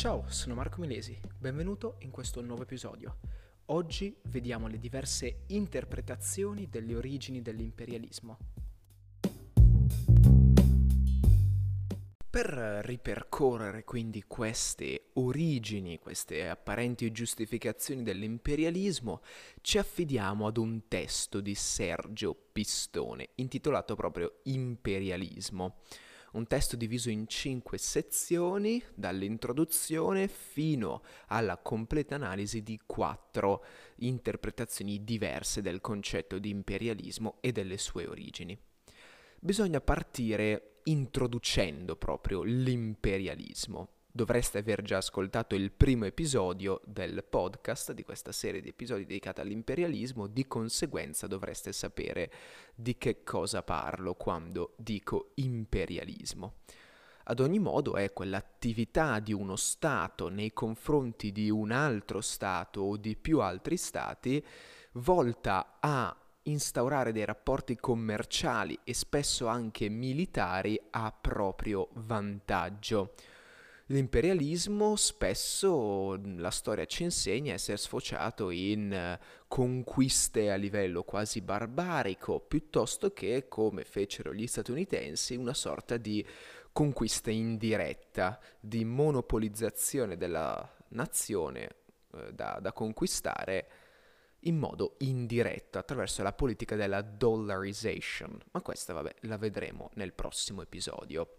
Ciao, sono Marco Milesi, benvenuto in questo nuovo episodio. Oggi vediamo le diverse interpretazioni delle origini dell'imperialismo. Per ripercorrere quindi queste origini, queste apparenti giustificazioni dell'imperialismo, ci affidiamo ad un testo di Sergio Pistone intitolato proprio Imperialismo un testo diviso in cinque sezioni, dall'introduzione fino alla completa analisi di quattro interpretazioni diverse del concetto di imperialismo e delle sue origini. Bisogna partire introducendo proprio l'imperialismo dovreste aver già ascoltato il primo episodio del podcast di questa serie di episodi dedicata all'imperialismo, di conseguenza dovreste sapere di che cosa parlo quando dico imperialismo. Ad ogni modo è quell'attività di uno Stato nei confronti di un altro Stato o di più altri Stati volta a instaurare dei rapporti commerciali e spesso anche militari a proprio vantaggio. L'imperialismo spesso la storia ci insegna essere sfociato in eh, conquiste a livello quasi barbarico, piuttosto che, come fecero gli statunitensi, una sorta di conquista indiretta, di monopolizzazione della nazione eh, da, da conquistare in modo indiretto attraverso la politica della dollarization. Ma questa, vabbè, la vedremo nel prossimo episodio.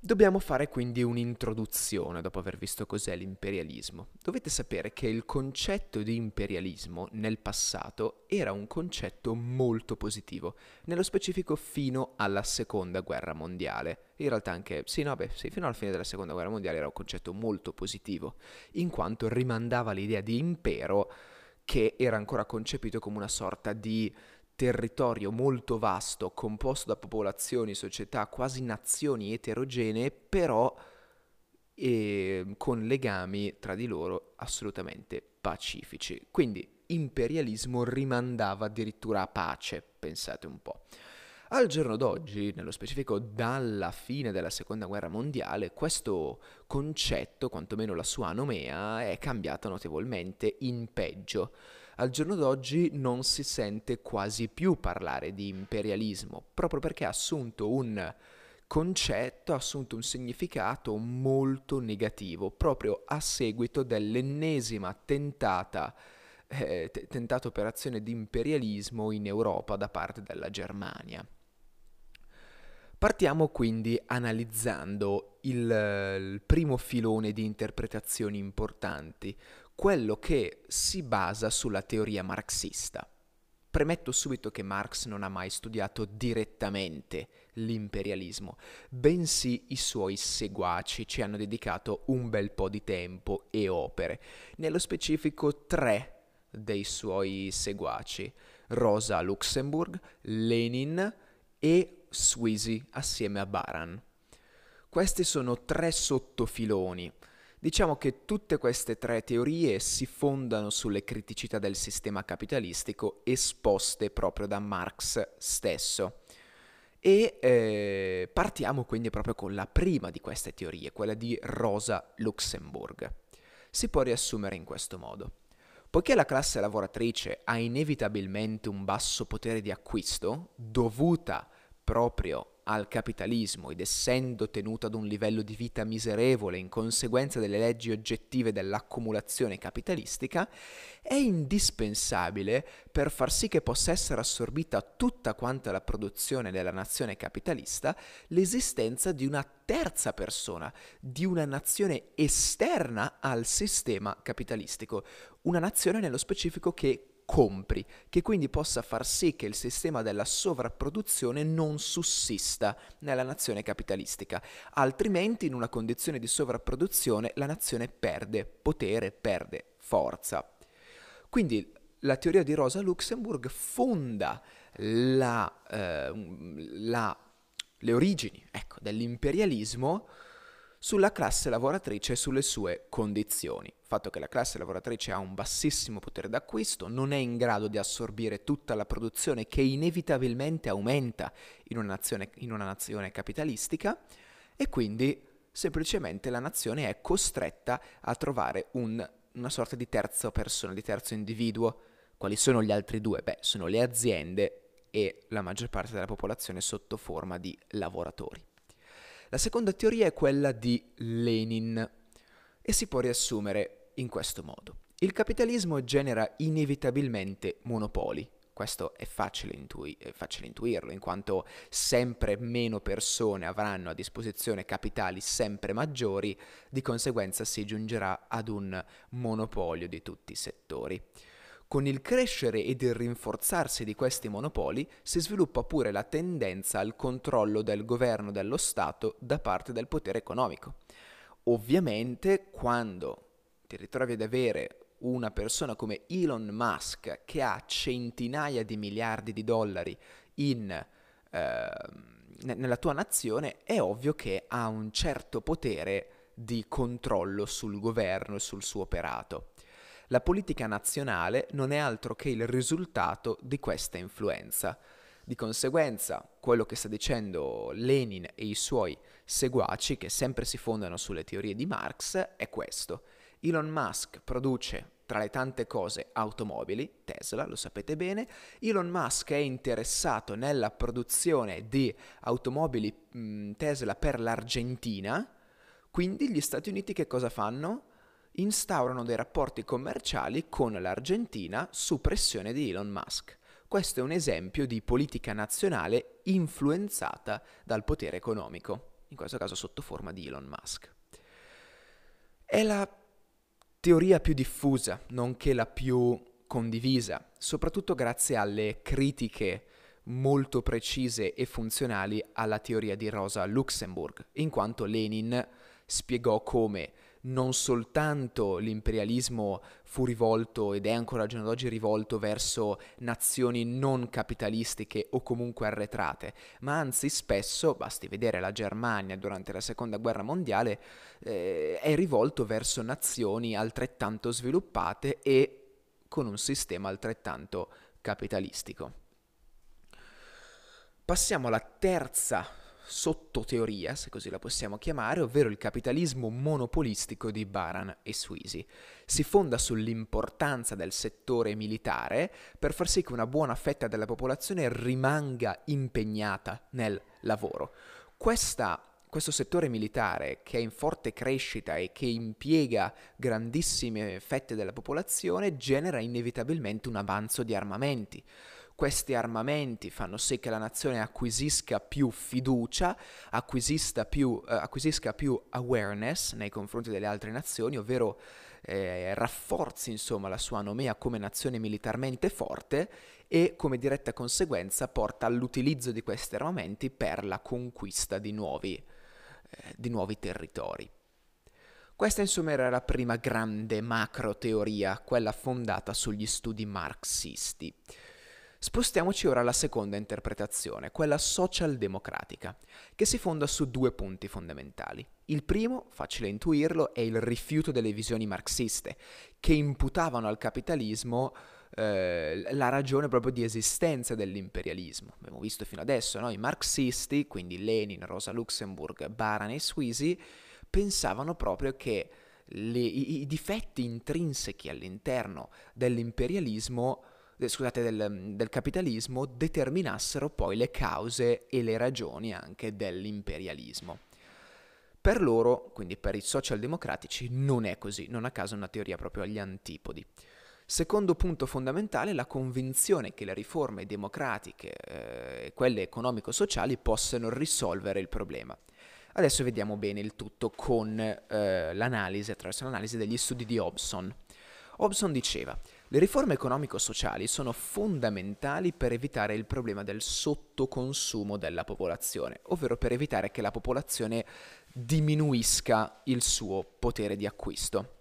Dobbiamo fare quindi un'introduzione dopo aver visto cos'è l'imperialismo. Dovete sapere che il concetto di imperialismo nel passato era un concetto molto positivo, nello specifico fino alla seconda guerra mondiale. In realtà anche, sì, no, beh, sì, fino alla fine della seconda guerra mondiale era un concetto molto positivo, in quanto rimandava l'idea di impero che era ancora concepito come una sorta di territorio molto vasto, composto da popolazioni, società, quasi nazioni eterogenee, però eh, con legami tra di loro assolutamente pacifici. Quindi imperialismo rimandava addirittura a pace, pensate un po'. Al giorno d'oggi, nello specifico dalla fine della seconda guerra mondiale, questo concetto, quantomeno la sua anomea, è cambiata notevolmente in peggio al giorno d'oggi non si sente quasi più parlare di imperialismo, proprio perché ha assunto un concetto, ha assunto un significato molto negativo, proprio a seguito dell'ennesima tentata, eh, t- tentata operazione di imperialismo in Europa da parte della Germania. Partiamo quindi analizzando il, il, primo filone di interpretazioni importanti, quello che si basa sulla teoria marxista. Premetto subito che Marx non ha mai studiato direttamente l'imperialismo, bensì i suoi seguaci ci hanno dedicato un bel po' di tempo e opere, nello specifico tre dei suoi seguaci, Rosa Luxemburg, Lenin e Sweezy assieme a Baran. Questi sono tre sottofiloni Diciamo che tutte queste tre teorie si fondano sulle criticità del sistema capitalistico esposte proprio da Marx stesso. E eh, partiamo quindi proprio con la prima di queste teorie, quella di Rosa Luxemburg. Si può riassumere in questo modo. Poiché la classe lavoratrice ha inevitabilmente un basso potere di acquisto, dovuta proprio al capitalismo ed essendo tenuto ad un livello di vita miserevole in conseguenza delle leggi oggettive dell'accumulazione capitalistica, è indispensabile per far sì che possa essere assorbita tutta quanta la produzione della nazione capitalista l'esistenza di una terza persona, di una nazione esterna al sistema capitalistico, una nazione nello specifico che compri, che quindi possa far sì che il sistema della sovrapproduzione non sussista nella nazione capitalistica, altrimenti in una condizione di sovrapproduzione la nazione perde potere, perde forza. Quindi la teoria di Rosa Luxemburg fonda la, eh, la, le origini ecco, dell'imperialismo sulla classe lavoratrice e sulle sue condizioni. Il fatto che la classe lavoratrice ha un bassissimo potere d'acquisto, non è in grado di assorbire tutta la produzione che inevitabilmente aumenta in una nazione, in una nazione capitalistica e quindi semplicemente la nazione è costretta a trovare un, una sorta di terza persona, di terzo individuo. Quali sono gli altri due? Beh, sono le aziende e la maggior parte della popolazione sotto forma di lavoratori. La seconda teoria è quella di Lenin e si può riassumere in questo modo. Il capitalismo genera inevitabilmente monopoli, questo è facile, intui- è facile, intuirlo, in quanto sempre meno persone avranno a disposizione capitali sempre maggiori, di conseguenza si giungerà ad un monopolio di tutti i settori. Con il crescere ed il rinforzarsi di questi monopoli si sviluppa pure la tendenza al controllo del governo dello Stato da parte del potere economico. Ovviamente quando ti ritrovi ad avere una persona come Elon Musk che ha centinaia di miliardi di dollari in, eh, nella tua nazione, è ovvio che ha un certo potere di controllo sul governo e sul suo operato. La politica nazionale non è altro che il risultato di questa influenza. Di conseguenza, quello che sta dicendo Lenin e i suoi seguaci, che sempre si fondano sulle teorie di Marx, è questo. Elon Musk produce tra le tante cose automobili, Tesla, lo sapete bene. Elon Musk è interessato nella produzione di automobili mh, Tesla per l'Argentina, quindi gli Stati Uniti che cosa fanno? Instaurano dei rapporti commerciali con l'Argentina su pressione di Elon Musk. Questo è un esempio di politica nazionale influenzata dal potere economico, in questo caso sotto forma di Elon Musk. È la teoria più diffusa, nonché la più condivisa, soprattutto grazie alle critiche molto precise e funzionali alla teoria di Rosa Luxemburg, in quanto Lenin spiegò come non soltanto l'imperialismo fu rivolto ed è ancora al giorno d'oggi rivolto verso nazioni non capitalistiche o comunque arretrate, ma anzi spesso, basti vedere la Germania durante la seconda guerra mondiale, eh, è rivolto verso nazioni altrettanto sviluppate e con un sistema altrettanto capitalistico. Passiamo alla terza sottoteoria, se così la possiamo chiamare, ovvero il capitalismo monopolistico di Baran e Suisi. Si fonda sull'importanza del settore militare per far sì che una buona fetta della popolazione rimanga impegnata nel lavoro. Questa questo settore militare che è in forte crescita e che impiega grandissime fette della popolazione genera inevitabilmente un avanzo di armamenti questi armamenti fanno sì che la nazione acquisisca più fiducia, più, eh, acquisisca più awareness nei confronti delle altre nazioni, ovvero eh, rafforzi insomma la sua nomea come nazione militarmente forte e come diretta conseguenza porta all'utilizzo di questi armamenti per la conquista di nuovi, eh, di nuovi territori. Questa insomma era la prima grande macro teoria, quella fondata sugli studi marxisti. Spostiamoci ora alla seconda interpretazione, quella social-democratica, che si fonda su due punti fondamentali. Il primo, facile intuirlo, è il rifiuto delle visioni marxiste, che imputavano al capitalismo eh, la ragione proprio di esistenza dell'imperialismo. Abbiamo visto fino adesso, no? i marxisti, quindi Lenin, Rosa Luxemburg, Baran e Suisi, pensavano proprio che le, i, i difetti intrinseci all'interno dell'imperialismo scusate, del, del capitalismo determinassero poi le cause e le ragioni anche dell'imperialismo. Per loro, quindi per i socialdemocratici, non è così, non a caso è una teoria proprio agli antipodi. Secondo punto fondamentale, la convinzione che le riforme democratiche eh, e quelle economico-sociali possano risolvere il problema. Adesso vediamo bene il tutto con eh, l'analisi, attraverso l'analisi degli studi di Hobson. Hobson diceva, le riforme economico-sociali sono fondamentali per evitare il problema del sottoconsumo della popolazione, ovvero per evitare che la popolazione diminuisca il suo potere di acquisto.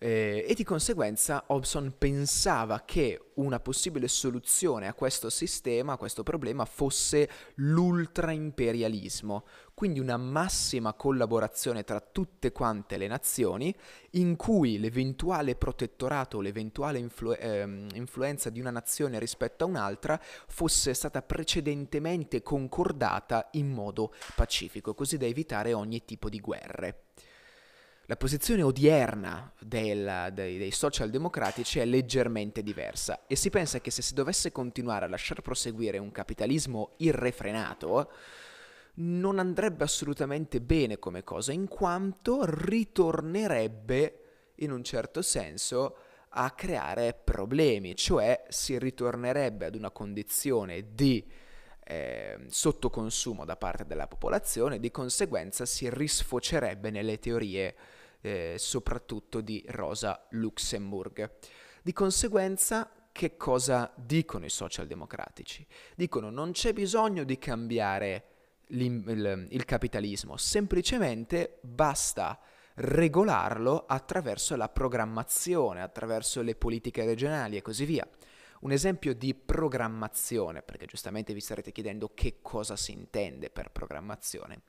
Eh, e di conseguenza Hobson pensava che una possibile soluzione a questo sistema, a questo problema, fosse l'ultraimperialismo, quindi una massima collaborazione tra tutte quante le nazioni in cui l'eventuale protettorato l'eventuale influ- eh, influenza di una nazione rispetto a un'altra fosse stata precedentemente concordata in modo pacifico, così da evitare ogni tipo di guerre. La posizione odierna del, dei, dei socialdemocratici è leggermente diversa e si pensa che se si dovesse continuare a lasciar proseguire un capitalismo irrefrenato, non andrebbe assolutamente bene come cosa, in quanto ritornerebbe, in un certo senso, a creare problemi, cioè si ritornerebbe ad una condizione di eh, sottoconsumo da parte della popolazione, di conseguenza si risfocerebbe nelle teorie eh, soprattutto di Rosa Luxemburg. Di conseguenza, che cosa dicono i socialdemocratici? Dicono non c'è bisogno di cambiare il, il capitalismo, semplicemente basta regolarlo attraverso la programmazione, attraverso le politiche regionali e così via. Un esempio di programmazione, perché giustamente vi starete chiedendo che cosa si intende per programmazione.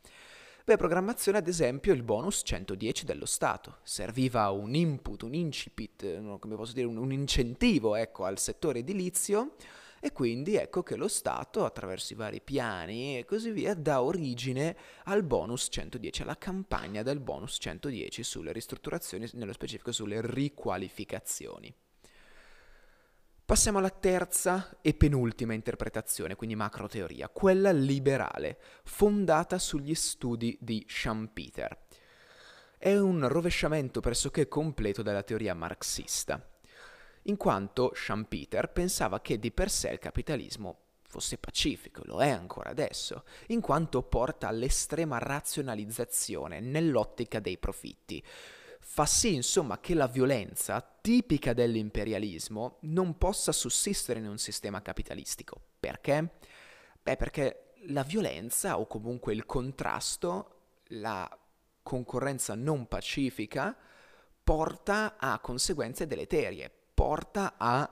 Per programmazione, ad esempio, il bonus 110 dello Stato. Serviva un input, un incipit, come posso dire, un, incentivo ecco, al settore edilizio e quindi ecco che lo Stato, attraverso i vari piani e così via, dà origine al bonus 110, alla campagna del bonus 110 sulle ristrutturazioni, nello specifico sulle riqualificazioni. Passiamo alla terza e penultima interpretazione, quindi macro teoria, quella liberale, fondata sugli studi di Schumpeter. È un rovesciamento pressoché completo della teoria marxista, in quanto Schumpeter pensava che di per sé il capitalismo fosse pacifico, lo è ancora adesso, in quanto porta all'estrema razionalizzazione nell'ottica dei profitti fa sì insomma che la violenza tipica dell'imperialismo non possa sussistere in un sistema capitalistico. Perché? Beh, perché la violenza o comunque il contrasto, la concorrenza non pacifica, porta a conseguenze deleterie, porta a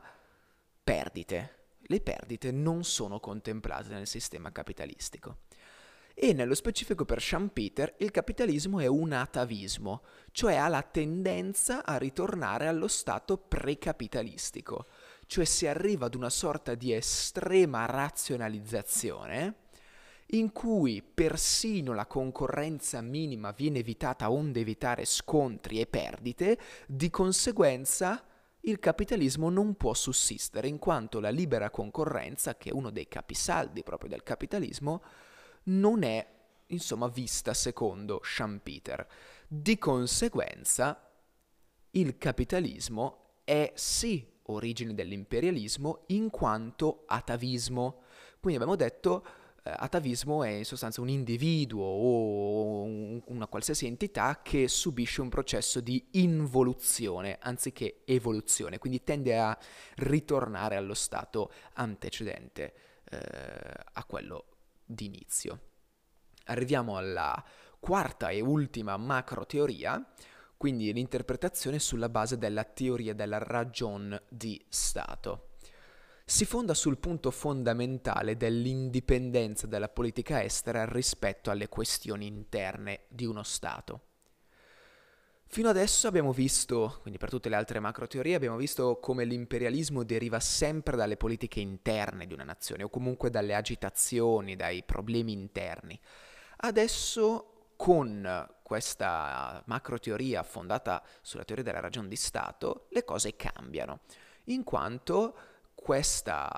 perdite. Le perdite non sono contemplate nel sistema capitalistico e nello specifico per Schumpeter il capitalismo è un atavismo, cioè ha la tendenza a ritornare allo stato precapitalistico, cioè si arriva ad una sorta di estrema razionalizzazione in cui persino la concorrenza minima viene evitata onde evitare scontri e perdite, di conseguenza il capitalismo non può sussistere in quanto la libera concorrenza, che è uno dei capisaldi proprio del capitalismo, non è insomma vista secondo Schumpeter. Di conseguenza il capitalismo è sì origine dell'imperialismo in quanto atavismo. Quindi abbiamo detto eh, atavismo è in sostanza un individuo o un, una qualsiasi entità che subisce un processo di involuzione anziché evoluzione, quindi tende a ritornare allo stato antecedente eh, a quello d'inizio. Arriviamo alla quarta e ultima macro teoria, quindi l'interpretazione sulla base della teoria della ragion di Stato. Si fonda sul punto fondamentale dell'indipendenza della politica estera rispetto alle questioni interne di uno Stato. Fino adesso abbiamo visto, quindi per tutte le altre macro teorie, abbiamo visto come l'imperialismo deriva sempre dalle politiche interne di una nazione o comunque dalle agitazioni, dai problemi interni. Adesso con questa macro teoria fondata sulla teoria della ragione di Stato, le cose cambiano, in quanto questa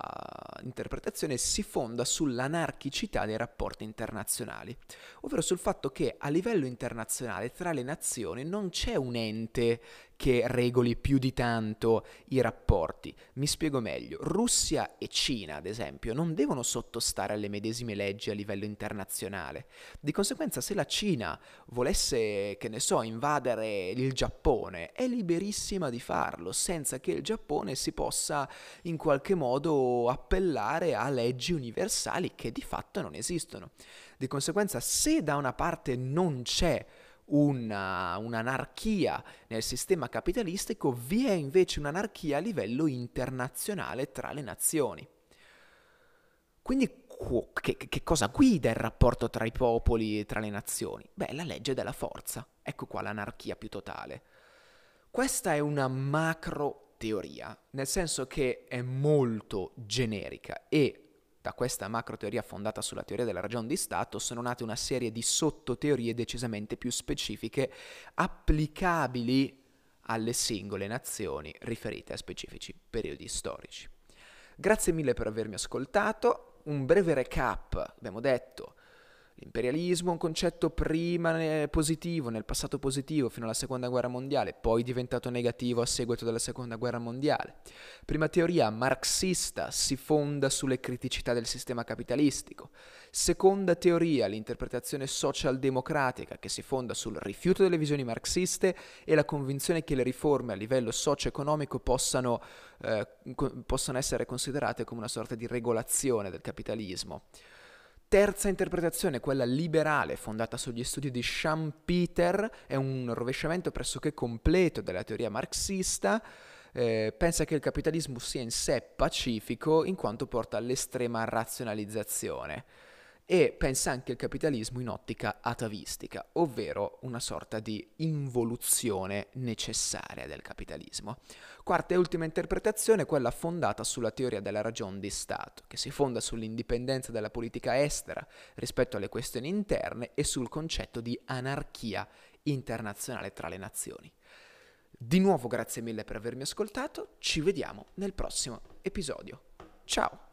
interpretazione si fonda sull'anarchicità dei rapporti internazionali, ovvero sul fatto che a livello internazionale tra le nazioni non c'è un ente che regoli più di tanto i rapporti. Mi spiego meglio. Russia e Cina, ad esempio, non devono sottostare alle medesime leggi a livello internazionale. Di conseguenza, se la Cina volesse, che ne so, invadere il Giappone, è liberissima di farlo, senza che il Giappone si possa in qualche modo appellare a leggi universali che di fatto non esistono. Di conseguenza, se da una parte non c'è una, un'anarchia nel sistema capitalistico, vi è invece un'anarchia a livello internazionale tra le nazioni. Quindi che, che, cosa guida il rapporto tra i popoli e tra le nazioni? Beh, la legge della forza. Ecco qua l'anarchia più totale. Questa è una macro teoria, nel senso che è molto generica e da questa macro teoria fondata sulla teoria della ragione di Stato sono nate una serie di sottoteorie decisamente più specifiche applicabili alle singole nazioni riferite a specifici periodi storici. Grazie mille per avermi ascoltato, un breve recap, abbiamo detto, L'imperialismo è un concetto prima positivo, nel passato positivo fino alla seconda guerra mondiale, poi diventato negativo a seguito della seconda guerra mondiale. Prima teoria marxista si fonda sulle criticità del sistema capitalistico. Seconda teoria, l'interpretazione socialdemocratica che si fonda sul rifiuto delle visioni marxiste e la convinzione che le riforme a livello socio-economico possano, eh, possano essere considerate come una sorta di regolazione del capitalismo. Terza interpretazione, quella liberale, fondata sugli studi di Schumpeter, è un rovesciamento pressoché completo della teoria marxista. Eh, pensa che il capitalismo sia in sé pacifico in quanto porta all'estrema razionalizzazione e pensa anche al capitalismo in ottica atavistica, ovvero una sorta di involuzione necessaria del capitalismo. Quarta e ultima interpretazione, quella fondata sulla teoria della ragione di Stato, che si fonda sull'indipendenza della politica estera rispetto alle questioni interne e sul concetto di anarchia internazionale tra le nazioni. Di nuovo grazie mille per avermi ascoltato, ci vediamo nel prossimo episodio. Ciao!